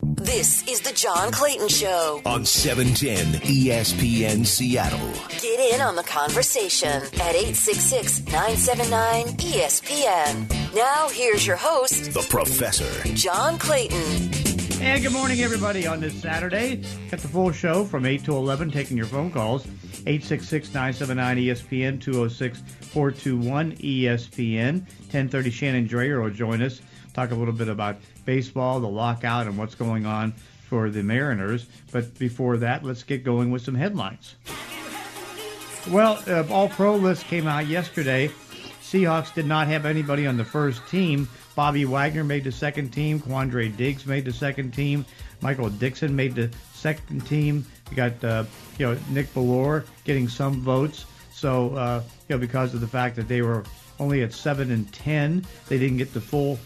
This is the John Clayton Show on 710 ESPN Seattle. Get in on the conversation at 866 979 ESPN. Now, here's your host, the professor, John Clayton. And good morning, everybody, on this Saturday. Got the full show from 8 to 11, taking your phone calls. 866 979 ESPN, 206 421 ESPN. 1030 Shannon Drayer will join us, talk a little bit about baseball, the lockout, and what's going on for the Mariners. But before that, let's get going with some headlines. Well, uh, All Pro list came out yesterday. Seahawks did not have anybody on the first team. Bobby Wagner made the second team. Quandre Diggs made the second team. Michael Dickson made the second team. You got uh, you know Nick Bellore getting some votes. So uh, you know because of the fact that they were only at seven and ten, they didn't get the full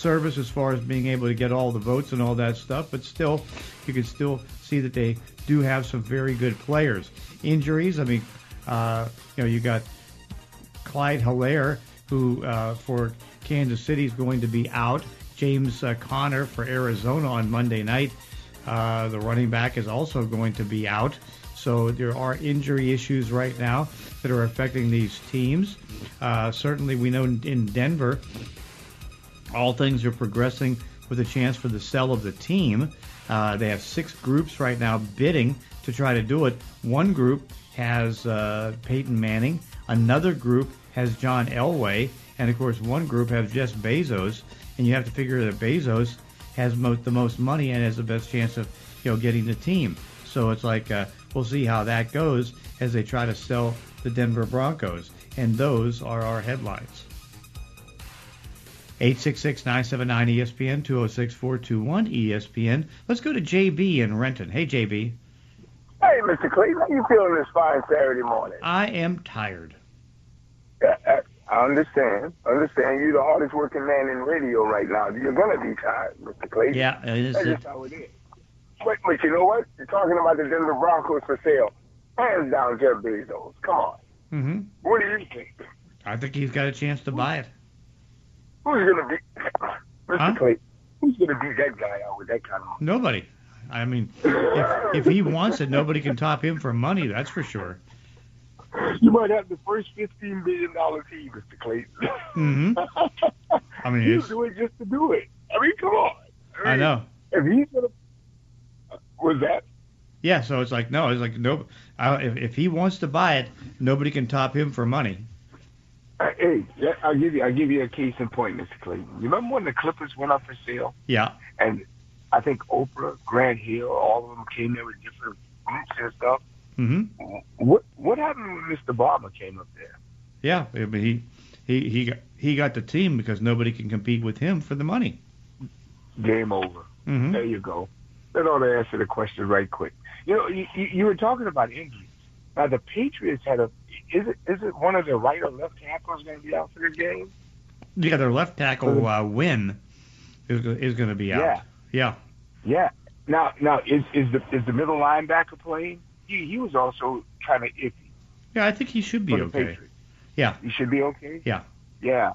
service as far as being able to get all the votes and all that stuff. But still, you can still see that they do have some very good players. Injuries, I mean, uh, you know, you got Clyde Helaire, who uh, for Kansas City is going to be out. James uh, Conner for Arizona on Monday night. Uh, the running back is also going to be out. So there are injury issues right now that are affecting these teams. Uh, certainly, we know in Denver, all things are progressing with a chance for the sell of the team. Uh, they have six groups right now bidding to try to do it. One group has uh, Peyton Manning. Another group has John Elway, and of course, one group has Jeff Bezos. And you have to figure that Bezos has most, the most money and has the best chance of you know getting the team. So it's like uh, we'll see how that goes as they try to sell the Denver Broncos. And those are our headlines. 866-979-ESPN, 206-421-ESPN. Let's go to JB in Renton. Hey, JB. Hey, Mr. Clayton. How you feeling this fine Saturday morning? I am tired. I understand. Understand. You're the hardest working man in radio right now. You're going to be tired, Mr. Clayton. Yeah, it is. That's just how it is. But, but you know what? You're talking about the Denver Broncos for sale. Hands down, Jeff Bezos. Come on. Mm-hmm. What do you think? I think he's got a chance to buy it. Who's going to be, Mr. Huh? Clayton? Who's to beat that guy out with that kind of money? Nobody. I mean, if, if he wants it, nobody can top him for money. That's for sure. You might have the first fifteen billion dollar team, Mr. Clayton. Mm-hmm. I mean, He's doing just to do it. I mean, come on. I mean, know. If he's gonna, was that? Yeah, so it's like no, it's like no. I, if if he wants to buy it, nobody can top him for money. Hey, yeah, I'll give you. I'll give you a case in point, Mr. Clayton. You remember when the Clippers went up for sale, Yeah. and I think Oprah, Grant Hill, all of them came there with different groups and stuff. Mm-hmm. What What happened when Mr. Barber came up there? Yeah, I mean, he he he got he got the team because nobody can compete with him for the money. Game over. Mm-hmm. There you go. That ought to answer the question right quick. You know, you, you you were talking about injuries. Now the Patriots had a. Is it is it one of the right or left tackles going to be out for the game? Yeah, their left tackle uh, Wynn is is going to be out. Yeah. Yeah. Yeah. Now now is is the is the middle linebacker playing? He he was also kind of iffy Yeah, I think he should be okay. Patriots. Yeah. He should be okay. Yeah. Yeah.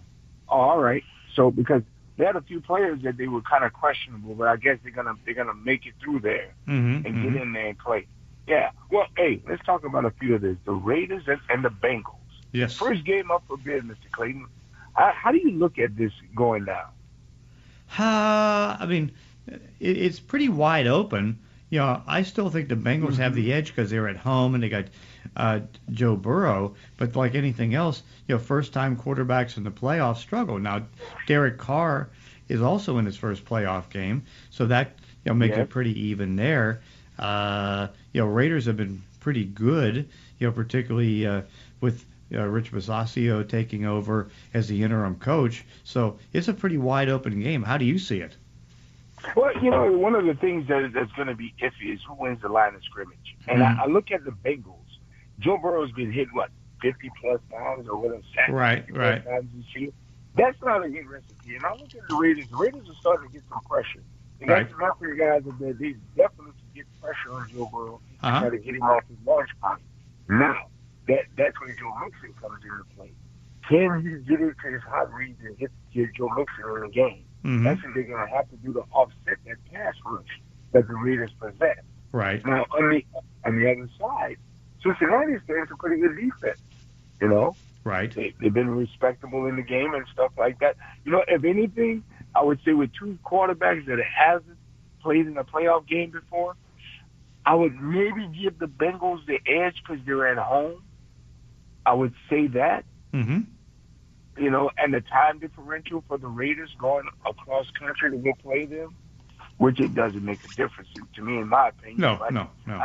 Oh, all right. So because they had a few players that they were kind of questionable, but I guess they're gonna they're gonna make it through there. Mm-hmm. and get in there and play. Yeah. Well, hey, let's talk about a few of this. The Raiders and, and the Bengals. Yes. First game up for bid, Mr. Clayton. How, how do you look at this going down? Uh, I mean, it, it's pretty wide open. You know, I still think the Bengals have the edge because they're at home and they got uh, Joe Burrow. But like anything else, you know, first-time quarterbacks in the playoffs struggle. Now, Derek Carr is also in his first playoff game, so that you know makes Yeah. it pretty even there. Uh, you know, Raiders have been pretty good. You know, particularly uh, with uh, Rich Bisaccia taking over as the interim coach. So it's a pretty wide open game. How do you see it? Well, you know, one of the things that that's going to be iffy is who wins the line of scrimmage. And Mhm. I, I look at the Bengals. Joe Burrow's been hit what 50 plus times or whatever. Right, right. Times this year. That's not a good recipe. And I look at the Raiders. The Raiders are starting to get some pressure. Got Right. some African guys that they definitely get pressure on Joe Burrow. Uh-huh. try to get him off his launch point. Now, that that's when Joe Mixon comes into play. Can he get into his hot reads and hit, get Joe Mixon in the game? Mhm. That's what they're going to have to do to offset that pass rush that the Raiders possess. Right. Now, on the on the other side, Cincinnati's playing some pretty good defense. You know, Right. they, they've been respectable in the game and stuff like that. You know, if anything, I would say with two quarterbacks that hasn't played in a playoff game before, I would maybe give the Bengals the edge because they're at home. I would say that. Mm-hmm. You know, and the time differential for the Raiders going across country to go play them, which it doesn't make a difference to me, in my opinion. No, But- no, no.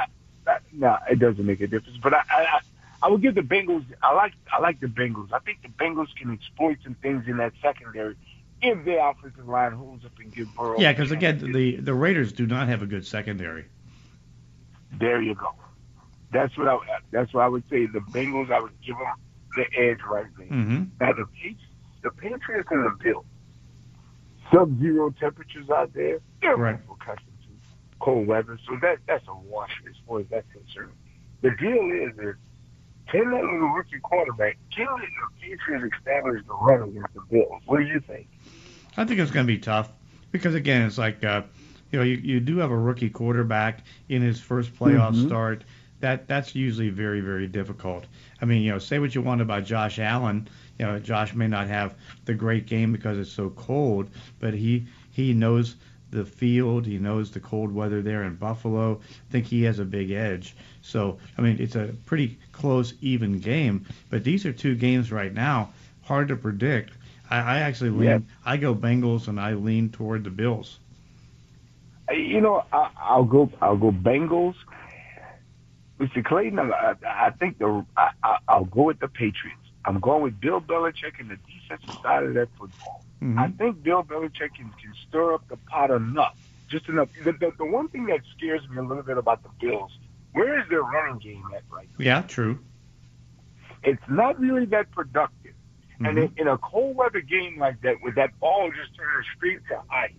uh, no, it doesn't make a difference. But I, I, I- I would give the Bengals. I like, I like the Bengals. I think the Bengals can exploit some things in that secondary if their offensive line holds up and give Burrow. Yeah, because again, the the Raiders do not have a good secondary. There you go. That's what I. That's what I would say. The Bengals. I would give them the edge right there. Mm-hmm. Now the Patriots, the Patriots and the Bills, sub-zero temperatures out there. They're Right. accustomed to cold weather, so that that's a wash as far as that's concerned. The deal is is can that little rookie quarterback can the Patriots establish the run against the Bills? What do you think? I think it's going to be tough because again, it's like uh, you know you, you do have a rookie quarterback in his first playoff Mhm. start. That that's usually very very difficult. I mean, you know, say what you want about Josh Allen. You know, Josh may not have the great game because it's so cold, but he he knows the field. He knows the cold weather there in Buffalo. I think he has a big edge. So I mean, it's a pretty close, even game. But these are two games right now hard to predict. I, I actually lean. Yeah. I go Bengals, and I lean toward the Bills. You know, I, I'll go. I'll go Bengals. Mr. Clayton, I, I think the I, I, I'll go with the Patriots. I'm going with Bill Belichick and the defensive side of that football. Mhm. I think Bill Belichick can, can stir up the pot enough, just enough. The, the, the one thing that scares me a little bit about the Bills, where is their running game at right now? Yeah, true. It's not really that productive. And Mhm. in, in a cold weather game like that, with that ball just turning straight to ice,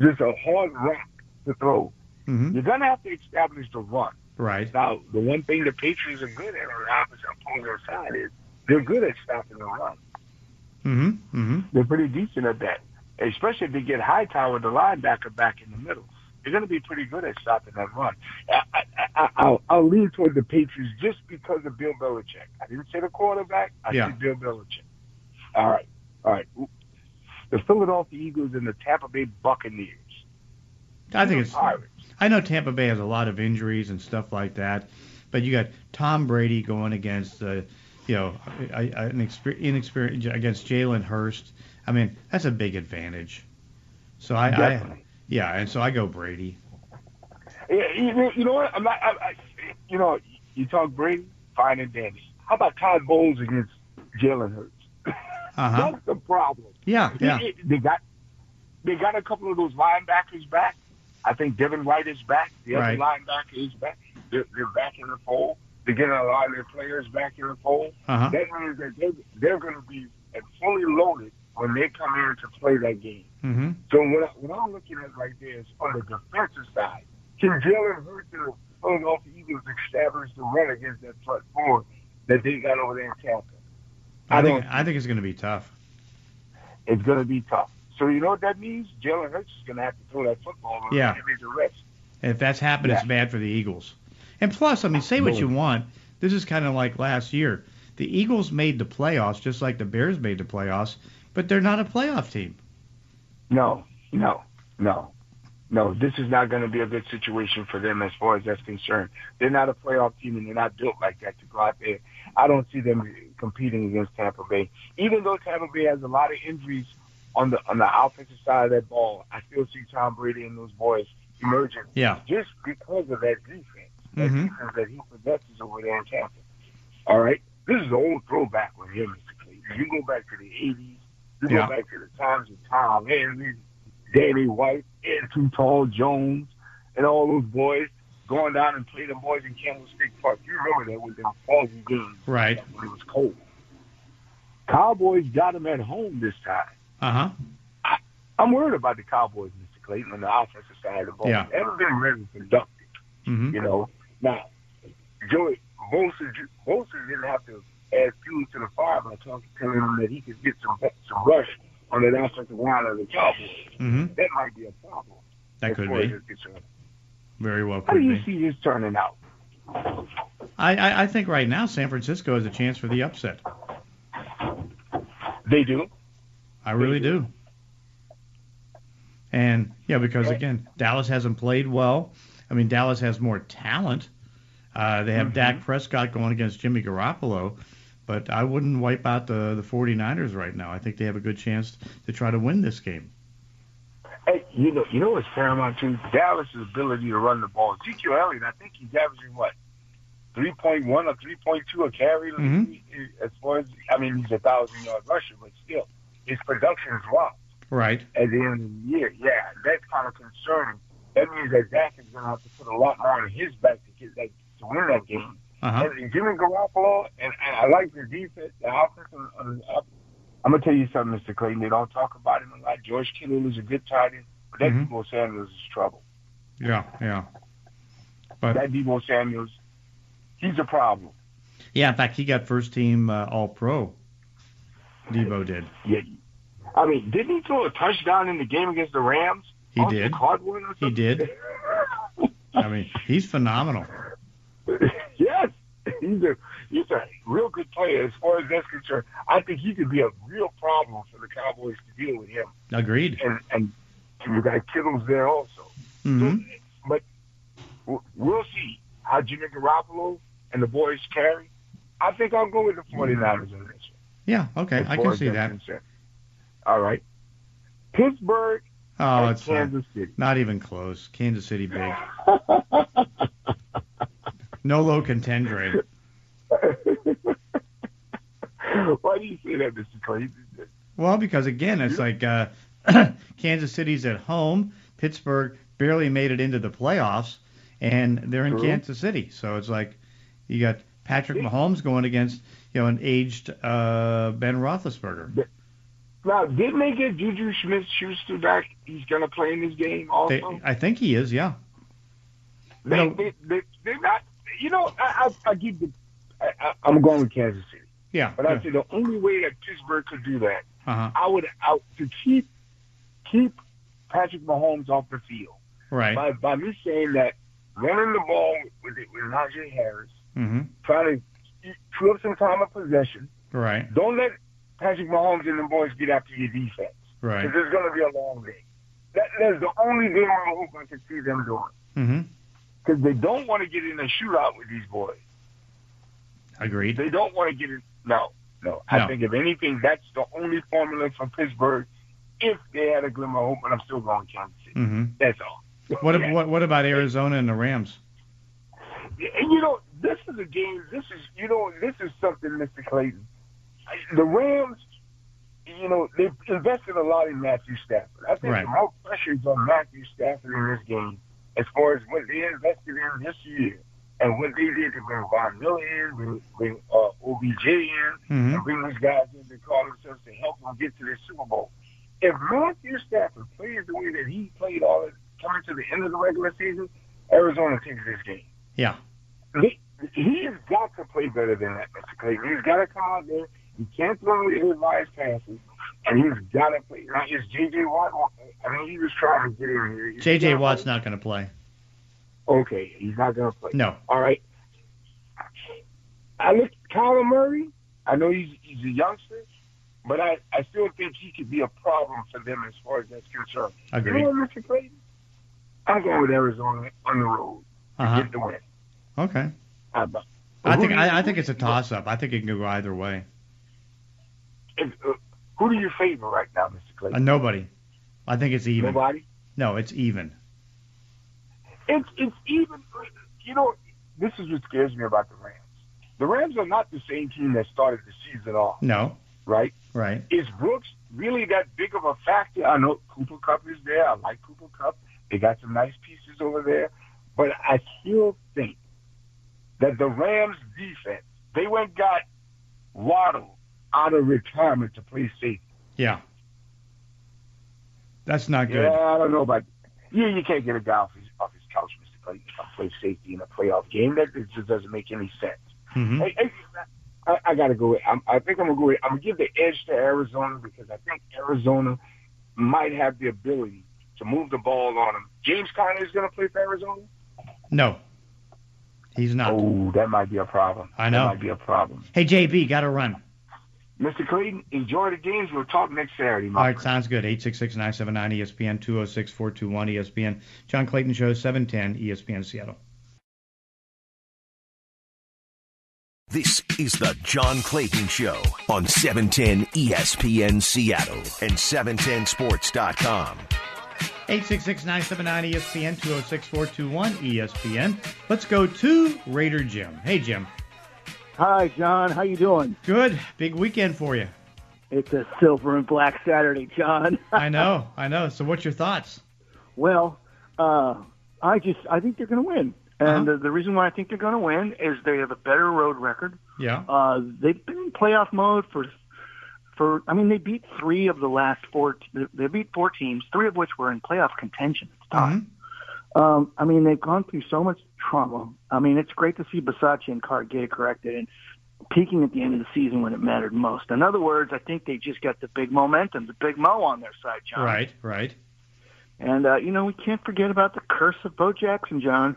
just a hard rock to throw, hmm you're gonna have to establish the run. Right. Now, the one thing the Patriots are good at on the opposite on their side is they're good at stopping the run. hmm hmm They're pretty decent at that, especially if they get high Hightower, the linebacker, back in the middle. They're going to be pretty good at stopping that run. I, I, I, I'll, I'll lean toward the Patriots just because of Bill Belichick. I didn't say the quarterback. I Yeah. said Bill Belichick. All right. All right. The Philadelphia Eagles and the Tampa Bay Buccaneers. I think it's. I know Tampa Bay has a lot of injuries and stuff like that, but you got Tom Brady going against, uh, you know, an exper- inexperienced against Jalen Hurts. I mean, that's a big advantage. So I, I yeah, and so I go Brady. Yeah, you, know- what? I'm not. I, I, you know, you talk Brady, fine and dandy. How about Todd Bowles against Jalen Hurts? Uh huh. That's the problem. Yeah, yeah. They- They got they got a couple of those linebackers back. I think Devin White is back. The other Right. linebacker is back. They're, they're back in the fold. They're getting a lot of their players back in the fold. Uh huh. That means that they're, they're going to be fully loaded when they come in to play that game. hmm So what, I, what I'm looking at right there is on the defensive side, can Jalen Hurts and the Philadelphia Eagles establish the run against that front four that they got over there in Tampa? I I think I think it's going to be tough. It's going to be tough. So you know what that means? Jalen Hurts is going to have to throw that football Yeah. every direct. If that's happened, it's bad for the Eagles. And plus, I mean, say what you want. This is kind of like last year. The Eagles made the playoffs just like the Bears made the playoffs, but they're not a playoff team. No, no, no, no. This is not going to be a good situation for them as far as that's concerned. They're not a playoff team, and they're not built like that to go out there. I don't see them competing against Tampa Bay, even though Tampa Bay has a lot of injuries on the on the offensive side of that ball. I still see Tom Brady and those boys emerging Yeah. just because of that defense, that Mhm. defense that he possesses over there in Tampa. All right, this is an old throwback with him, Mr. Clayton. You go back to the '80s. You Yeah. go back to the times of Tom Henry, Danny White, and Too Tall Jones, and all those boys going down and playing the boys in Candlestick Park. You remember that with them foggy games Right. when it was cold. Cowboys got them at home this time. Uh huh. I'm worried about the Cowboys, Mr. Clayton, on the offensive side of the ball. Yeah. They haven't been very productive, hmm you know. Now, Joey Bosa didn't have to add fuel to the fire by talking, telling him that he could get some some rush on the offensive line of the Cowboys. hmm That might be a problem. That could be. Very well How do you be. see this turning out? I, I, I think right now San Francisco has a chance for the upset. They do. I really do. And yeah, because again, Dallas hasn't played well. I mean, Dallas has more talent. Uh, they have Mm-hmm. Dak Prescott going against Jimmy Garoppolo, but I wouldn't wipe out the the 49ers right now. I think they have a good chance to try to win this game. Hey, you know, you know what's paramount too? Dallas' ability to run the ball. Ezekiel Elliott, I think he's averaging what, three point one or three point two a carry. Mhm. As far as I mean, he's a thousand yard rusher, but still, his production is dropped Right. at the end of the year. Yeah, that's kind of concerning. That means that Dak is going to have to put a lot more on his back to get that to win that game. Uh-huh. And Jimmy Garoppolo, and, and I like the defense, the offense. On, on, up. I'm gonna tell you something, Mr. Clayton. They don't talk about him a lot. George Kittle is a good tight end, but that Mhm. Deebo Samuels is trouble. Yeah, yeah. But That Deebo Samuels, he's a problem. yeah, in fact, he got first team uh, All Pro. Deebo did. Yeah. I mean, didn't he throw a touchdown in the game against the Rams? He the did. He did. I mean, he's phenomenal. yes, he's a he's a real good player as far as that's concerned. I think he could be a real problem for the Cowboys to deal with him. Agreed. And and you got Kittle's there also. hmm But we'll see how Jimmy Garoppolo and the boys carry. I think I'll go with the 49ers in this. Yeah. Okay, I can see that. concerned. All right. Pittsburgh Oh, it's Kansas City. not even close. Kansas City big. Nolo contendere. Why do you say that, Mr. Clay? Well, because again, it's like uh, Kansas City's at home. Pittsburgh barely made it into the playoffs, and they're in True. Kansas City. So it's like you got Patrick Mahomes going against you know an aged uh, Ben Roethlisberger. Now, didn't they get Juju Smith-Schuster back? He's going to play in this game They, also. I think he is. Yeah. They, No. they, they, they're not. You know, I, I, I give the. I, I'm going with Kansas City, Yeah. but I say the only way that Pittsburgh could do that, Uh huh. I would out to keep keep Patrick Mahomes off the field Right. by by me saying that running the ball with with, with Najee Harris, Mm-hmm. trying to chew up some time of possession. Right. Don't let Patrick Mahomes and the boys get after your defense. Right. Because it's going to be a long day. That, that's the only game I hope I can see them doing. Mm-hmm. Because they don't want to get in a shootout with these boys. Agreed. They don't want to get in. No, no. No. I think if anything, that's the only formula for Pittsburgh. If they had a glimmer of hope, but I'm still going Kansas City. Mm-hmm. That's all. What, Yeah. what what about Arizona and the Rams? And you know, this is a game. This is you know, this is something, Mr. Clayton. The Rams, you know, they've invested a lot in Matthew Stafford. I think Right. the more pressure is on Matthew Stafford in this game as far as what they invested in this year and what they did to bring Von Miller in, bring, bring uh, OBJ in, Mm-hmm. and bring these guys in to call themselves to help them get to the Super Bowl. If Matthew Stafford plays the way that he played all the, coming to the end of the regular season, Arizona takes this game. Yeah. He, he has got to play better than that, Mr. Clayton. He's got to come out there. He can't throw his wise passes, and he's got to play. Now, is J.J. Watt? I mean, he was trying to get in here. he J.J. Watt's play? not going to play. Okay, he's not going to play. No. All right. I look at Kyler Murray. I know he's he's a youngster, but I, I still think he could be a problem for them as far as that's concerned. Agreed. You know what, Mr. Clayton? I'm going with Arizona on the road to Uh-huh. get the win. Okay. How I think I, I think it's a toss up. I think it can go either way. if, uh, who do you favor right now, Mr. Uh, Clayton? nobody. I think it's even. Nobody. No, it's even. It's it's even. You know, this is what scares me about the Rams. The Rams are not the same team that started the season off, No. right? Right. Is Brooks really that big of a factor? I know Cooper Kupp is there. I like Cooper Kupp. They got some nice pieces over there, but I still think that the Rams defense. They went and got Weddle out of retirement to play safety. Yeah. That's not good. Yeah, I don't know about. Yeah, you can't get a guy off his off his couch, Mr. Clayton, to play safety in a playoff game. That just doesn't make any sense. hmm Hey, hey, I, I got to go. With, I'm, I think I'm gonna go. With, I'm gonna give the edge to Arizona because I think Arizona might have the ability to move the ball on them. James Conner is gonna play for Arizona. No, he's not. Oh, that might be a problem. I know. That might be a problem. Hey, JB, got to run. Mr. Clayton, enjoy the games. We'll talk next Saturday. All right, friend. sounds good. 866-979 ESPN 206-421 ESPN. John Clayton Show 710 ESPN Seattle. This is the John Clayton Show on E 710 ESPN Seattle and 710sports.com. 866-979 ESPN 206-421 ESPN. Let's go to Raider Jim. Hey, Jim. Hi, John. How you doing? Good. Big weekend for you. It's a silver and black Saturday, John. I know. I know. So what's your thoughts? well, uh, I just I think they're going to win, and Uh-huh. uh, the reason why I think they're going to win is they have a better road record. Yeah. Uh, they've been in playoff mode for for I mean they beat three of the last four. They beat four teams, three of which were in playoff contention at the time. Um, I mean, they've gone through so much trauma. I mean, it's great to see Bisaccia and Carr get it corrected and peaking at the end of the season when it mattered most. In other words, I think they just got the big momentum, the big mo on their side, John. Right, right. And, uh, you know, we can't forget about the curse of Bo Jackson, John.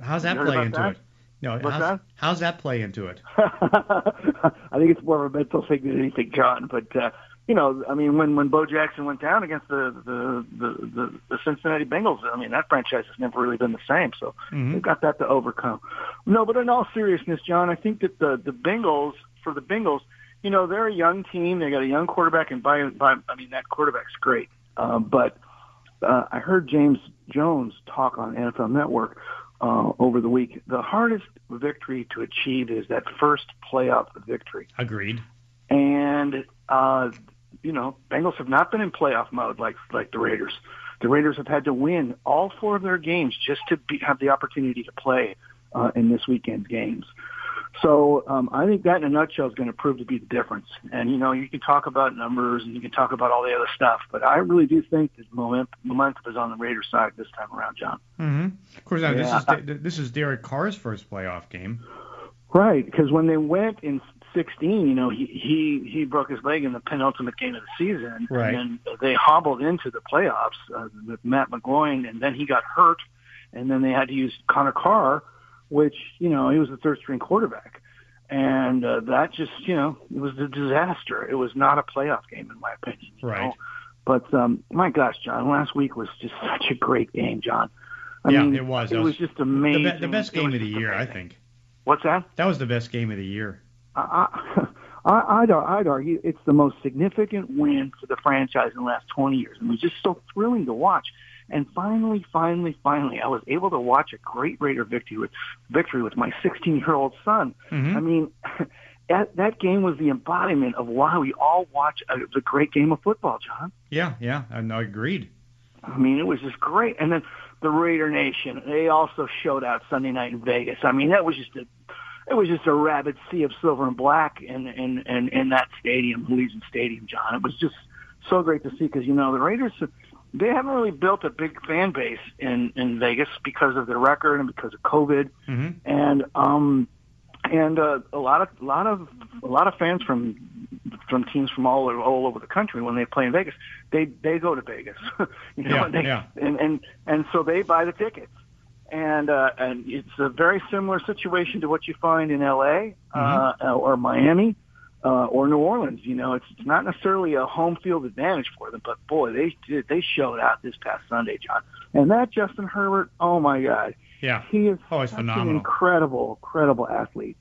How's that play into that? it? No, how's, that? how's that play into it? I think it's more of a mental thing than anything, John. But uh, you know, I mean, when when Bo Jackson went down against the the the, the, the Cincinnati Bengals, I mean, that franchise has never really been the same. So Mhm. they've got that to overcome. No, but in all seriousness, John, I think that the the Bengals for the Bengals, you know, they're a young team. They got a young quarterback, and by by, I mean that quarterback's great. Um, but uh, I heard James Jones talk on NFL Network uh, over the week. The hardest victory to achieve is that first playoff victory. Agreed. And uh, you know, Bengals have not been in playoff mode like like the Raiders. The Raiders have had to win all four of their games just to be, have the opportunity to play uh, in this weekend's games. So um, I think that in a nutshell is going to prove to be the difference. And you know, you can talk about numbers and you can talk about all the other stuff, but I really do think that momentum, momentum is on the Raiders' side this time around, John. hmm Of course, now, Yeah. this is this is Derek Carr's first playoff game. Right, because when they went in 16, you know, he he he broke his leg in the penultimate game of the season, Right. and then they hobbled into the playoffs uh, with Matt McGloin, and then he got hurt, and then they had to use Connor Carr, which you know he was the third string quarterback, and uh, that just you know it was a disaster. It was not a playoff game in my opinion. Right. know? But um, my gosh, John, last week was just such a great game, John. I Yeah, mean, it was. It It was, was just The, amazing. be- the best game of the year, I think. What's that? That was the best game of the year. I, I, I'd, I'd argue it's the most significant win for the franchise in the last 20 years. And it was just so thrilling to watch. And finally, finally, finally, I was able to watch a great Raider victory with, victory with my 16-year-old son. Mhm. I mean, that, that game was the embodiment of why we all watch a, the great game of football, John. Yeah, yeah, I no, agreed. I mean, it was just great. And then the Raider Nation, they also showed out Sunday night in Vegas. I mean, that was just a, it was just a rabid sea of silver and black in in in, in that stadium, Legion Stadium, John. It was just so great to see because you know the Raiders, they haven't really built a big fan base in in Vegas because of their record and because of COVID, hmm and um and uh, a lot of a lot of a lot of fans from from teams from all over, all over the country when they play in Vegas, they they go to Vegas, you know, Yeah, and, they, yeah. and and and so they buy the tickets, and uh, and it's a very similar situation to what you find in L.A. Uh, or Miami. Uh, or New Orleans, you know, it's, it's not necessarily a home field advantage for them, but boy, they did, they showed out this past Sunday, John. And that Justin Herbert, oh my God, Yeah. he is Oh, he's such an phenomenal. incredible, incredible athlete.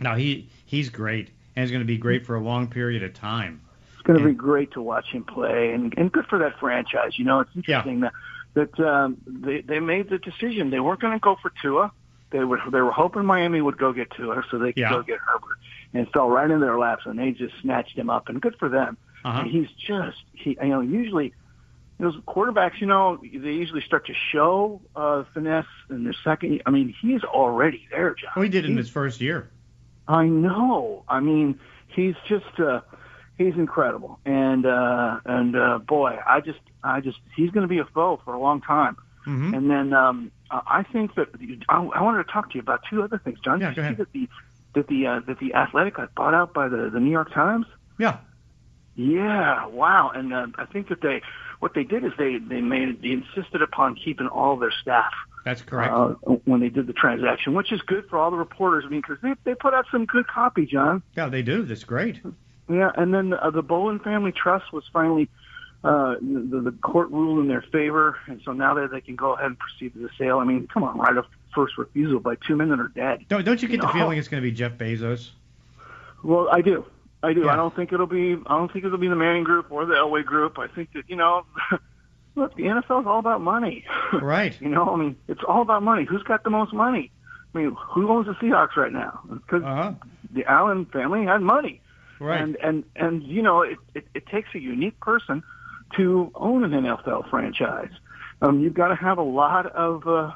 No, he he's great, and he's going to be great for a long period of time. It's going to Yeah. be great to watch him play, and and good for that franchise. You know, it's interesting that that um, they they made the decision. They weren't going to go for Tua. They were they were hoping Miami would go get Tua so they could Yeah. go get Herbert, and fell right in their laps, and they just snatched him up. And good for them. Uh-huh. And he's just he you know usually. Those quarterbacks, you know, they usually start to show uh, finesse in their second. I mean, he's already there, John. Well, he did in his first year. I know. I mean, he's just uh he's incredible. And uh and uh boy, I just I just he's going to be a foe for a long time. hmm And then um I I think that I, I wanted to talk to you about two other things, John. Yeah, Did go you ahead. see that the that the uh, that the Athletic got bought out by the the New York Times? Yeah. Yeah, wow. And uh, I think that they what they did is they they made they insisted upon keeping all their staff. That's correct. Uh, when they did the transaction, which is good for all the reporters. I mean, because they they put out some good copy, John. yeah, they do. That's great. Yeah, and then uh, the Bowlen Family Trust was finally uh, the, the court ruled in their favor, and so now that they can go ahead and proceed to the sale. I mean, come on, right of first refusal by two men that are dead. Don't don't you get the No. feeling it's going to be Jeff Bezos? Well, I do. I do. Yeah. I don't think it'll be. I don't think it'll be the Manning Group or the Elway Group. I think that you know, look, the NFL is all about money. Right. you know, I mean, it's all about money. Who's got the most money? I mean, who owns the Seahawks right now? Because Uh huh. the Allen family had money. Right. And and and you know, it, it it takes a unique person to own an NFL franchise. Um, you've got to have a lot of uh,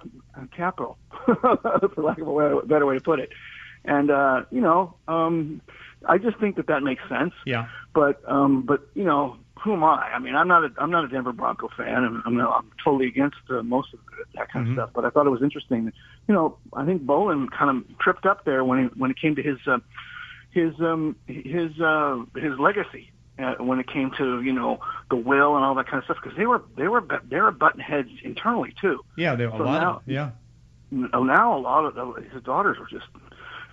capital, for lack of a way, better way to put it. And uh, you know, um, I just think that that makes sense. yeah. But um, but you know, who am I? I mean, I'm not a I'm not a Denver Bronco fan, and I'm I'm totally against uh, most of that kind Mhm. of stuff. But I thought it was interesting. that, You know, I think Bowlen kind of tripped up there when it, when it came to his uh, his um his uh his legacy. Uh, when it came to you know the will and all that kind of stuff, because they were they were they were button heads internally too. Yeah. There a So lot. now- of, yeah. Now now a lot of the, his daughters were just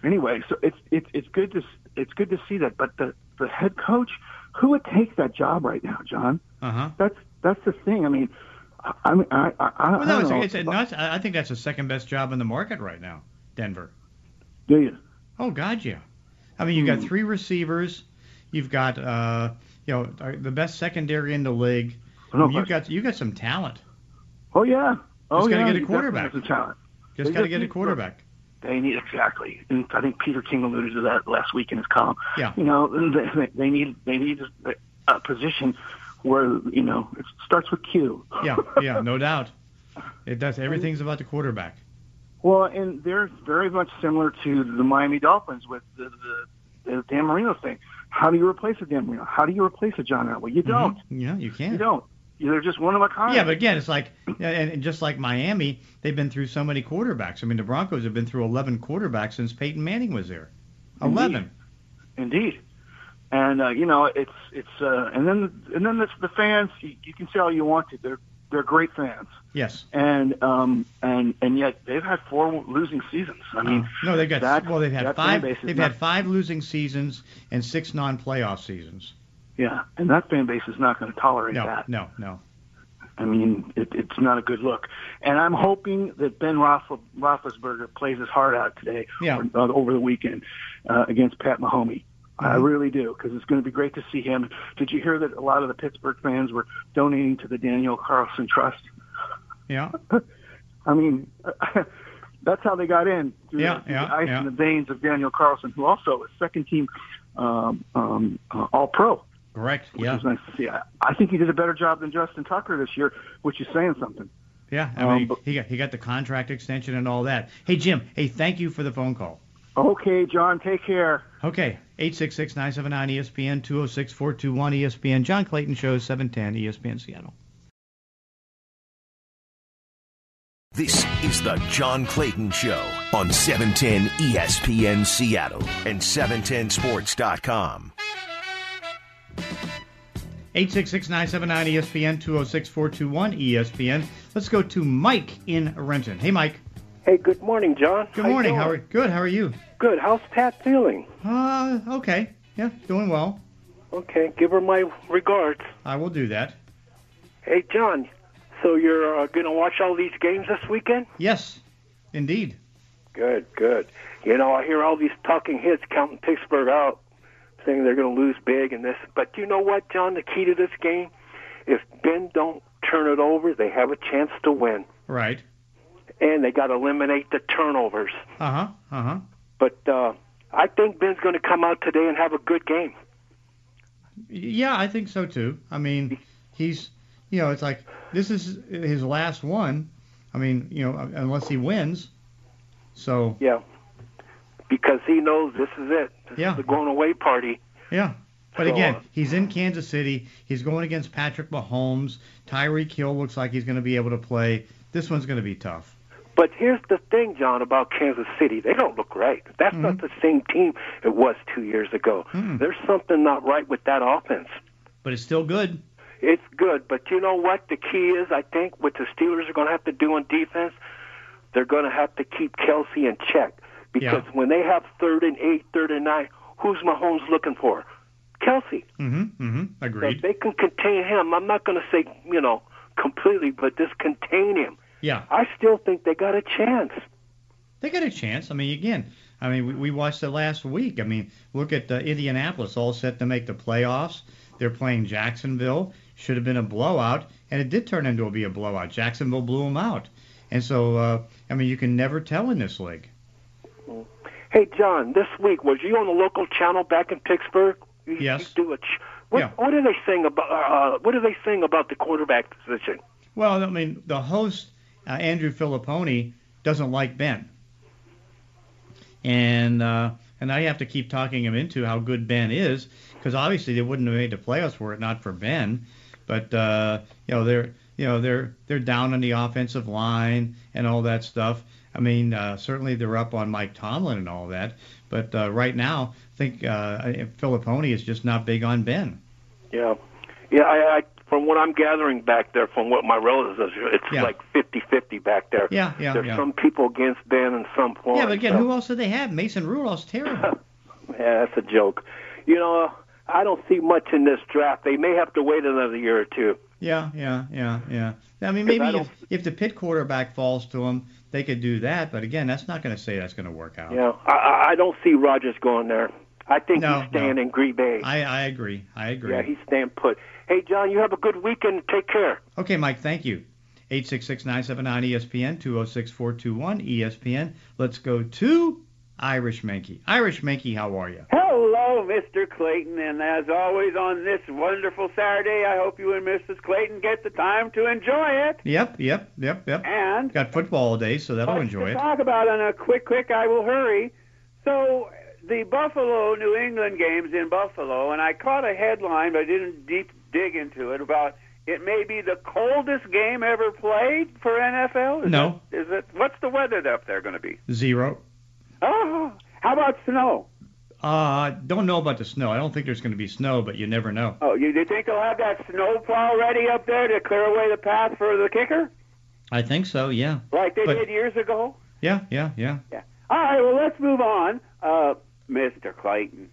anyway. So it's it's it's good to s- it's good to see that. But the the head coach, who would take that job right now, John? Uh huh. That's that's the thing. I mean, I I mean, I I, I, Well, I don't it's, know. it's, no, it's, I think that's the second best job in the market right now, Denver. Do you? Oh God, yeah. I mean, you've got Hmm. three receivers. You've got uh, you know, uh, the best secondary in the league. No you've got you got some talent. Oh yeah. Oh Just yeah. get a quarterback. some talent. Just got to get a quarterback. They need exactly, and I think Peter King alluded to that last week in his column. Yeah. You know, they, they need they need a, a position where you know it starts with Q. Yeah, yeah, no doubt. It does. Everything's about the quarterback. Well, and they're very much similar to the Miami Dolphins with the, the, the Dan Marino thing. How do you replace a Dan Marino? How do you replace a John Elway? You don't. Mhm. Yeah, you can't. You don't. They're just one of a kind. Yeah, but again, it's like, and just like Miami, they've been through so many quarterbacks. I mean, the Broncos have been through 11 quarterbacks since Peyton Manning was there. 11. Indeed. And uh, you know, it's it's uh, and then and then the, the fans. You, you can say all you want to. They're they're great fans, Yes. and um and and yet they've had four losing seasons. I mean, Uh, no, they've got that- well, they've had five. They've not- had five losing seasons and six non-playoff seasons. yeah, and that fan base is not going to tolerate No, that. no, no. I mean, it, it's not a good look. And I'm hoping that Ben Roethlis- Roethlisberger plays his heart out today Yeah. or, uh, over the weekend uh, against Pat Mahomes. I Mhm. really do because it's going to be great to see him. Did you hear that a lot of the Pittsburgh fans were donating to the Daniel Carlson Trust? Yeah. I mean, that's how they got in through Yeah, the, yeah, the ice yeah. in the veins of Daniel Carlson, who also is second team um, um, uh, All Pro Correct. which Yeah. was nice to see. I, I think he did a better job than Justin Tucker this year, which is saying something. Yeah. I Um, mean, but- he got he got the contract extension and all that. Hey Jim. Hey, thank you for the phone call. Okay, John, take care. Okay, 866-979-ESPN, 206-421-ESPN, John Clayton Show, 710 ESPN Seattle. This is the John Clayton Show on E 710 ESPN Seattle and 710sports.com. 866-979-ESPN, 206-421 ESPN. Let's go to Mike in Renton. Hey, Mike. Hey, good morning, John. Good morning. doing? How are good? How are you? Good. How's Pat feeling? Uh, okay. Yeah, doing well. Okay, give her my regards. I will do that. Hey, John. So you're uh, going to watch all these games this weekend? Yes, indeed. Good, good. You know, I hear all these talking heads counting Pittsburgh out, saying they're going to lose big and this. But you know what, John? The key to this game, if Ben don't turn it over, they have a chance to win, Right. and they got to eliminate the turnovers. Uh-huh. Uh-huh. But uh, I think Ben's going to come out today and have a good game. Yeah, I think so too. I mean, he's, you know, it's like this is his last one. I mean, you know, unless he wins. So, Yeah, because he knows this is it. This Yeah. is the going away party. yeah. But So, again, uh, he's in Kansas City. He's going against Patrick Mahomes. Tyreek Hill looks like he's going to be able to play. This one's going to be tough. But here's the thing, John, about Kansas City. They don't look right. That's mm-hmm. not the same team it was two years ago. Mm-hmm. There's something not right with that offense. But it's still good. It's good. But you know what? The key is, I think, what the Steelers are going to have to do on defense, they're going to have to keep Kelce in check. Because yeah. when they have third and eight, third and nine, who's Mahomes looking for? Kelce. Mm-hmm. Mm-hmm. Agreed. So they can contain him. I'm not going to say, you know, completely, but just contain him yeah. I still think they got a chance. They got a chance. I mean, again, I mean, we, we watched it last week. I mean, look at uh, Indianapolis, all set to make the playoffs. They're playing Jacksonville. Should have been a blowout, and it did turn into a, be a blowout. Jacksonville blew them out. And so, uh, I mean, you can never tell in this league. Hey, John, this week was you on the local channel back in Pittsburgh? You, yes. You do a ch- what, yeah. what do they sing about? Uh, what do they sing about the quarterback position? Well, I mean, the host uh, Andrew Fillipponi doesn't like Ben, and uh, and I have to keep talking him into how good Ben is because obviously they wouldn't have made the playoffs were it not for Ben. But uh, you know they're you know they're they're down on the offensive line and all that stuff. I mean, uh, certainly they're up on Mike Tomlin and all that, but uh, right now, I think uh, Fillipponi is just not big on Ben. Yeah, yeah, I, I from what I'm gathering back there, from what my relatives, it's yeah. like 50-50 back there. Yeah, yeah. There's yeah. some people against Ben and some for. Yeah, but again, so. who else do they have? Mason Rudolph's terrible. yeah, that's a joke. You know, I don't see much in this draft. They may have to wait another year or two. Yeah, yeah, yeah, yeah. I mean, maybe I if, if the Pitt quarterback falls to them, they could do that. But again, that's not going to say that's going to work out. Yeah, I, I don't see Rodgers going there. I think no, he's staying no. in Green Bay. I, I agree. I agree. Yeah, he's staying put. Hey, John, you have a good weekend. Take care. Okay, Mike, thank you. 866-979-ESPN, 206-421-ESPN. Let's go to Irish Mankey. Irish Mankey, how are you? Hello, Mr. Clayton, and as always on this wonderful Saturday, I hope you and Mrs. Clayton get the time to enjoy it. Yep, yep, yep, yep. And got football all day, so that'll enjoy to it. Talk about on a quick, quick. I will hurry. So the Buffalo New England games in Buffalo, and I caught a headline, but I didn't deep dig into it about it may be the coldest game ever played for NFL. Is no, it, is it? What's the weather up there going to be? Zero. Oh, how about snow? Uh, don't know about the snow. I don't think there's going to be snow, but you never know. Oh, you, you think they'll have that snow plow ready up there to clear away the path for the kicker? I think so. Yeah. Like they but, did years ago. Yeah, yeah, yeah. Yeah. All right. Well, let's move on, uh, Mr. Clayton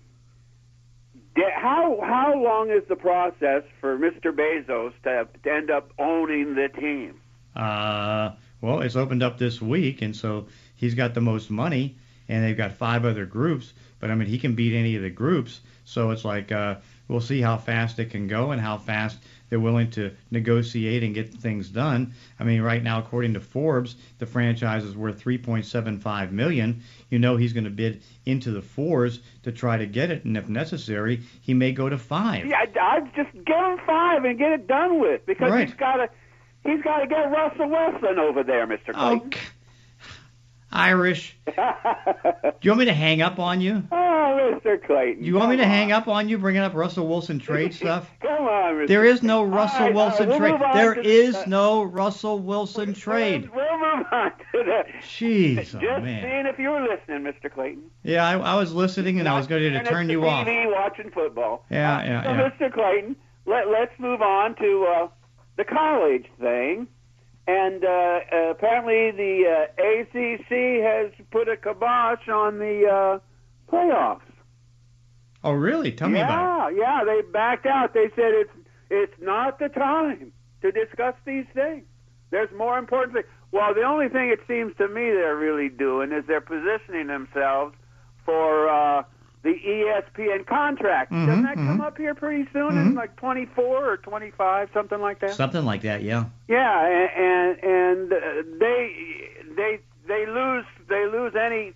how how long is the process for Mr. Bezos to, to end up owning the team? Uh, well, it's opened up this week, and so he's got the most money, and they've got five other groups. But I mean, he can beat any of the groups. So it's like uh, we'll see how fast it can go and how fast they're willing to negotiate and get things done. I mean, right now, according to Forbes, the franchise is worth 3.75 million. You know he's going to bid into the fours to try to get it, and if necessary, he may go to five. Yeah, I'd just give him five and get it done with because right. he's got to. He's got to get Russell Wilson over there, Mr. Clayton. Oh, Irish. Do you want me to hang up on you? Oh, Mr. Clayton. Do You want me to on. hang up on you bringing up Russell Wilson trade stuff? come on, Mr. There is no Russell right, Wilson right, we'll trade. There is no Russell Wilson trade. We'll move on to that. Jeez, Just oh, man. seeing if you were listening, Mr. Clayton. Yeah, I, I was listening and I was going to turn you TV off. watching football. Yeah, yeah, so, yeah. Mr. Clayton, let, let's move on to uh, the college thing. And uh, apparently the uh, ACC has put a kibosh on the uh, playoffs. Oh, really? Tell me about it. Yeah, they backed out. They said it's it's not the time to discuss these things. There's more important things. Well, the only thing it seems to me they're really doing is they're positioning themselves for uh, the ESPN contract. Mm-hmm, Doesn't that mm-hmm. come up here pretty soon mm-hmm. in like 24 or 25, something like that? Something like that, yeah. Yeah, and and, and uh, they they they lose they lose any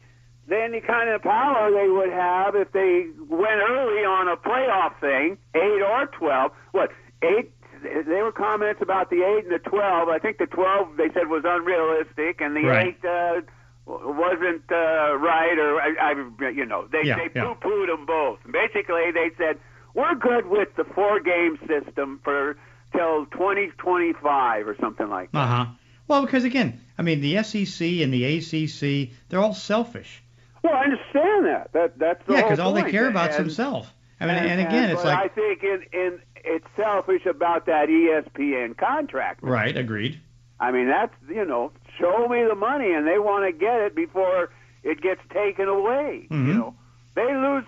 any kind of power they would have if they went early on a playoff thing, eight or twelve. What eight? There were comments about the eight and the twelve. I think the twelve they said was unrealistic, and the right. eight. Uh, wasn't uh, right, or I, I, you know, they yeah, they yeah. poo-pooed them both. Basically, they said we're good with the four-game system for till 2025 or something like that. Uh huh. Well, because again, I mean, the SEC and the ACC, they're all selfish. Well, I understand that. That that's the yeah, because all they care about is themselves. I mean, and, and again, it's like I think in in it's selfish about that ESPN contract. right, agreed. I mean, that's you know, show me the money, and they want to get it before it gets taken away. Mhm. You know, they lose.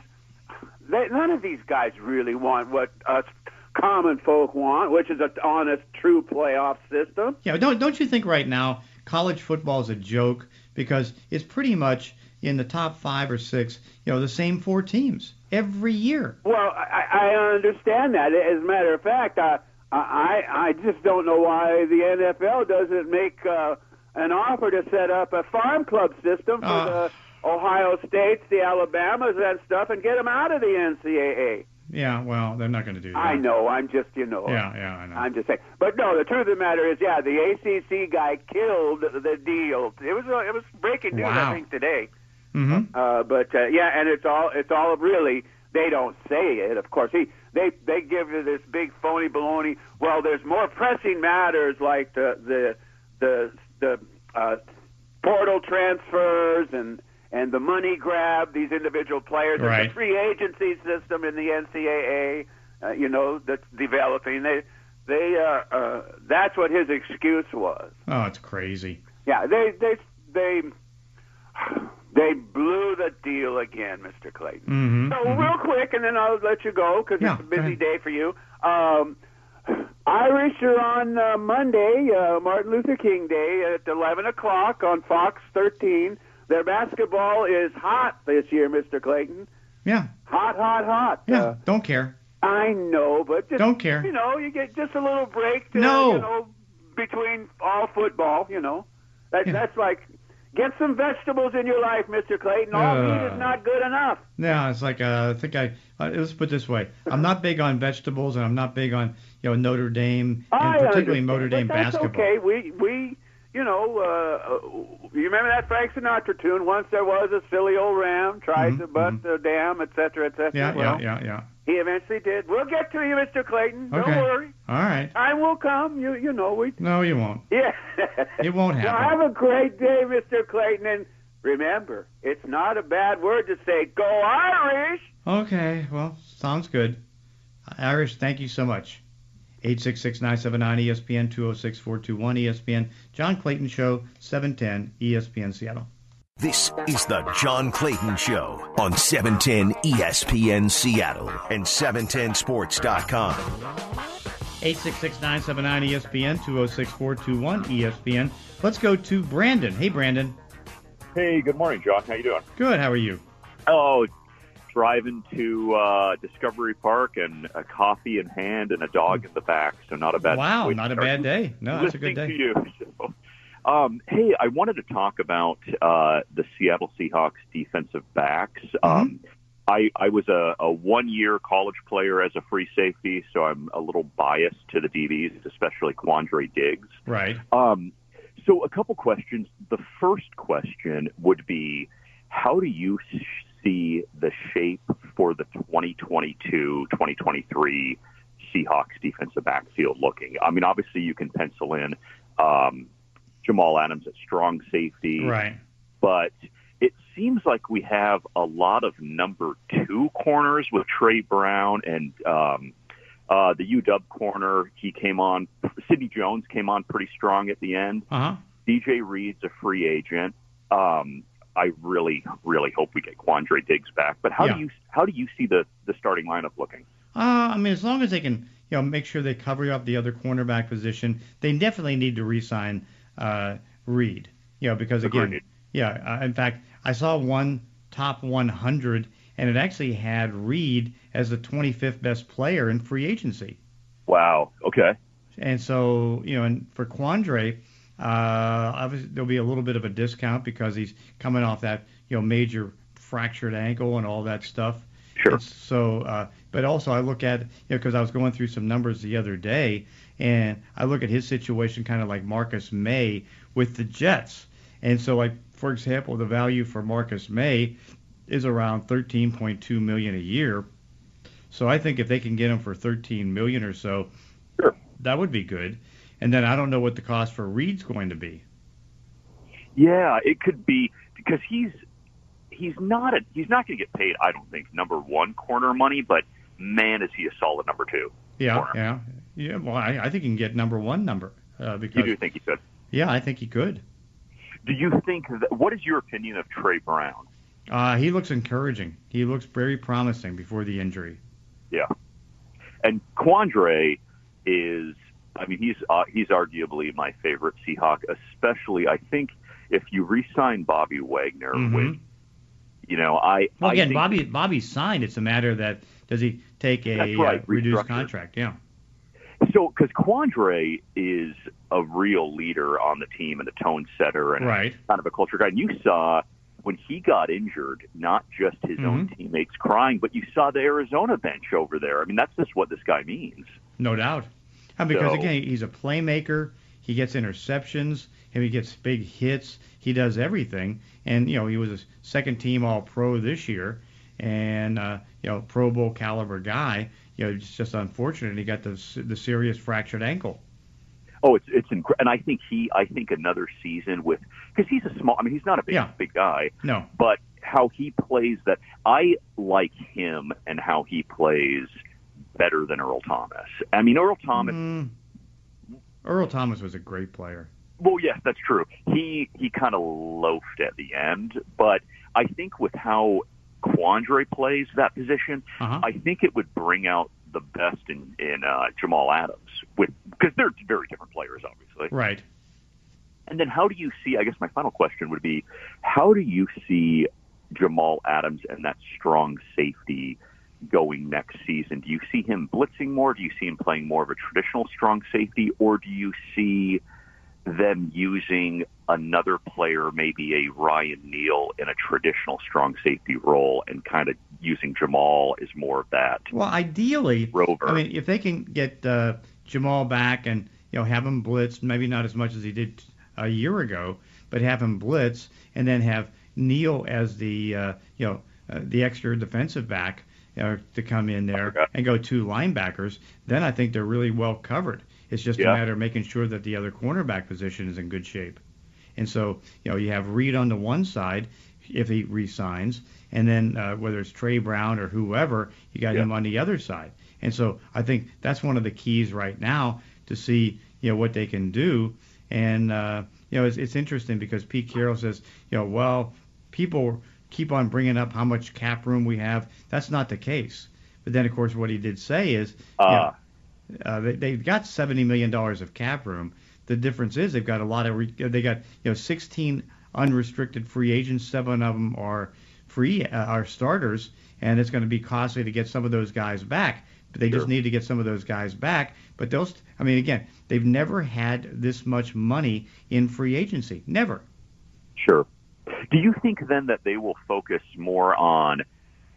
They, none of these guys really want what us common folk want, which is an honest, true playoff system. Yeah, don't don't you think right now college football is a joke because it's pretty much in the top five or six, you know, the same four teams every year. Well, I, I understand that. As a matter of fact, I I I just don't know why the NFL doesn't make uh, an offer to set up a farm club system for Uh. the Ohio States, the Alabamas, and stuff, and get them out of the NCAA. Yeah, well, they're not going to do that. I know. I'm just you know. Yeah, yeah, I know. I'm just saying. But no, the truth of the matter is, yeah, the ACC guy killed the deal. It was uh, it was breaking news, Wow. I think, today. mm-hmm. Uh, but uh, yeah, and it's all it's all really they don't say it. Of course, he they they give you this big phony baloney. Well, there's more pressing matters like the the the the uh, portal transfers and and the money grab these individual players and the free agency system in the NCAA. Uh, you know that's developing. They they uh, uh, that's what his excuse was. Oh, it's crazy. Yeah, they they they they blew the deal again, Mr. Clayton. Mm-hmm. So real quick, and then I'll let you go because Yeah, it's a busy day for you. Um, Irish are on uh, Monday, uh, Martin Luther King Day at 11 o'clock on Fox 13. Their basketball is hot this year, Mr. Clayton. Yeah, Hot, hot, hot. yeah. Uh, don't care. I know, but just Don't care. You know, you get just a little break. To, No. You know, between all football. You know, that Yeah. that's like get some vegetables in your life, Mister Clayton. All Uh. meat is not good enough. Yeah, it's like uh, I think I uh, let's put it this way: I'm not big on vegetables, and I'm not big on you know Notre Dame and I particularly Notre Dame but that's basketball. okay. We we you know, uh, uh, you remember that Frank Sinatra tune? Once there was a silly old ram tried Mhm, to bust the dam, et cetera, et cetera. Yeah, well, yeah, yeah, yeah. He eventually did. We'll get to you, Mister Clayton. Don't Okay. worry. All right. Time will come. You you know we No, you won't. Yeah. It won't happen. have a great day, Mr. Clayton. And remember, it's not a bad word to say, go Irish! Okay, well, sounds good. Irish, thank you so much. 866-979-ESPN, 206-421-ESPN. John Clayton Show, 710 ESPN Seattle. This is the John Clayton Show on E 710 ESPN Seattle and 710sports.com. 866-979-ESPN, 206-421-ESPN. Let's go to Brandon. Hey, Brandon. Hey, good morning, John. How you doing? Good, how are you? Oh, driving to uh, Discovery Park and a coffee in hand and a dog in the back. So not a bad. Wow, not a bad day. No, that's a listening good to day. you. Um, hey, I wanted to talk about uh, the Seattle Seahawks defensive backs. Mm-hmm. Um, I, I was a, a one-year college player as a free safety, so I'm a little biased to the DBs, especially Quandre Diggs. Right. Um, so, a couple questions. The first question would be How do you see the shape for the 2022 2023 Seahawks defensive backfield looking? I mean, obviously, you can pencil in um, Jamal Adams at strong safety, Right. but it seems like we have a lot of number two corners with Tre Brown and um, uh, the UW corner. He came on. Sidney Jones came on pretty strong at the end. Uh-huh. DJ Reed's a free agent. Um, I really, really hope we get Quandre Diggs back. But how Yeah. do you how do you see the the starting lineup looking? Uh, I mean, as long as they can, you know, make sure they cover up the other cornerback position, they definitely need to re-sign uh, Reed. You know, because again, Agreed. yeah. Uh, in fact, I saw one top 100, and it actually had Reed as the 25th best player in free agency. Wow. Okay. And so, you know, and for Quandre, uh, obviously there'll be a little bit of a discount because he's coming off that, you know, major fractured ankle and all that stuff. Sure. It's so, uh, but also I look at, you know, because I was going through some numbers the other day, and I look at his situation kind of like Marcus Maye with the Jets. And so, like for example, the value for Marcus Maye is around 13.2 million a year. So I think if they can get him for 13 million or so, Sure. that would be good. And then I don't know what the cost for Reed's going to be. Yeah, it could be because he's he's not a he's not going to get paid. I don't think number one corner money, but man, is he a solid number two? Yeah, corner. yeah, yeah. Well, I, I think he can get number one number uh, because You do think he could? yeah, I think he could. Do you think that? What is your opinion of Tre Brown? Uh, he looks encouraging. He looks very promising before the injury. Yeah, and Quandre is. I mean, he's uh, he's arguably my favorite Seahawk, especially I think if you re-sign Bobby Wagner Mhm. with, you know, I Well, I again, think- Bobby Bobby's signed. It's a matter that does he take a right, uh, reduced contract? Yeah. So, because Quandre is a real leader on the team and a tone setter and Right. kind of a culture guy. And you saw when he got injured, not just his own Mm-hmm. teammates crying, but you saw the Arizona bench over there. I mean, that's just what this guy means. No doubt. And because So- again, he's a playmaker. He gets interceptions. He gets big hits. He does everything. And you know, he was a second team All Pro this year, and uh, you know, Pro Bowl caliber guy. You know, it's just unfortunate he got the the serious fractured ankle. Oh, it's it's incredible, and I think he, I think another season with because he's a small. I mean, he's not a big Yeah. big guy, No. but how he plays that I like him and how he plays better than Earl Thomas. I mean, Earl Thomas. Mm. Earl Thomas was a great player. Well, yes, that's true. He he kind of loafed at the end, but I think with how Quandre plays that position, Uh-huh. I think it would bring out the best in in uh, Jamal Adams with because they're very different players, obviously. Right. And then how do you see? I guess my final question would be, how do you see Jamal Adams and that strong safety going next season? Do you see him blitzing more? Do you see him playing more of a traditional strong safety, or do you see them using another player, maybe a Ryan Neal, in a traditional strong safety role, and kind of using Jamal as more of that Well, ideally, rover? I mean, if they can get uh, Jamal back and you know have him blitz, maybe not as much as he did a year ago, but have him blitz and then have Neal as the uh, you know uh, the extra defensive back uh, to come in there and go two linebackers, then I think they're really well covered. It's just Yeah. a matter of making sure that the other cornerback position is in good shape. And so, you know, you have Reed on the one side if he resigns, and then uh, whether it's Tre Brown or whoever, you got Yeah. him on the other side. And so I think that's one of the keys right now to see, you know, what they can do. And uh, you know, it's, it's interesting because Pete Carroll says, you know, well, people keep on bringing up how much cap room we have. That's not the case. But then, of course, what he did say is, you know, Uh, uh, they, they've got seventy million dollars of cap room. The difference is they've got a lot of re- they got you know sixteen unrestricted free agents. Seven of them are free uh, are starters, and it's going to be costly to get some of those guys back. But they just need to get some of those guys back. But those, I mean, again, they've never had this much money in free agency. Never. Sure. Do you think then that they will focus more on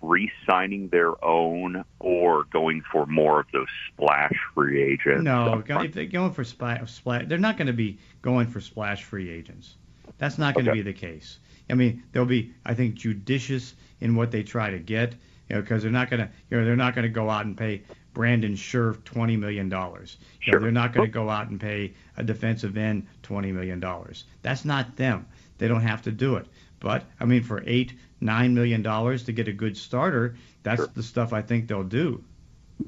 re-signing their own or going for more of those splash free agents? No, up go- front? if they're going for splash, splash, they're not going to be going for splash free agents. That's not going to Okay. be the case. I mean, they'll be, I think, judicious in what they try to get, you know, because they're not going to, you know, they're not going to go out and pay Brandon Scherff twenty million dollars. You know, Sure. they're not going to go out and pay a defensive end twenty million dollars. That's not them. They don't have to do it. But I mean, for eight, nine million dollars to get a good starter, that's Sure. the stuff I think they'll do.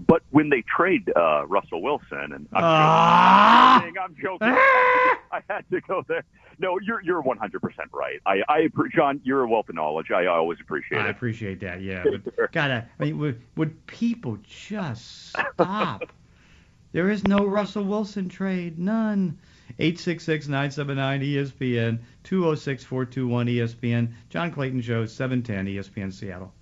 But when they trade uh, Russell Wilson, and I'm Ah! joking, I'm joking, I had to go there. No, you're you're 100 percent right. I, I John, you're a wealth of knowledge. I I always appreciate I it. I appreciate that, yeah. But gotta, I mean, would, would people just stop? there is no Russell Wilson trade, none. 866-979 ESPN, 206-421 ESPN, John Clayton Show, 710 ESPN Seattle.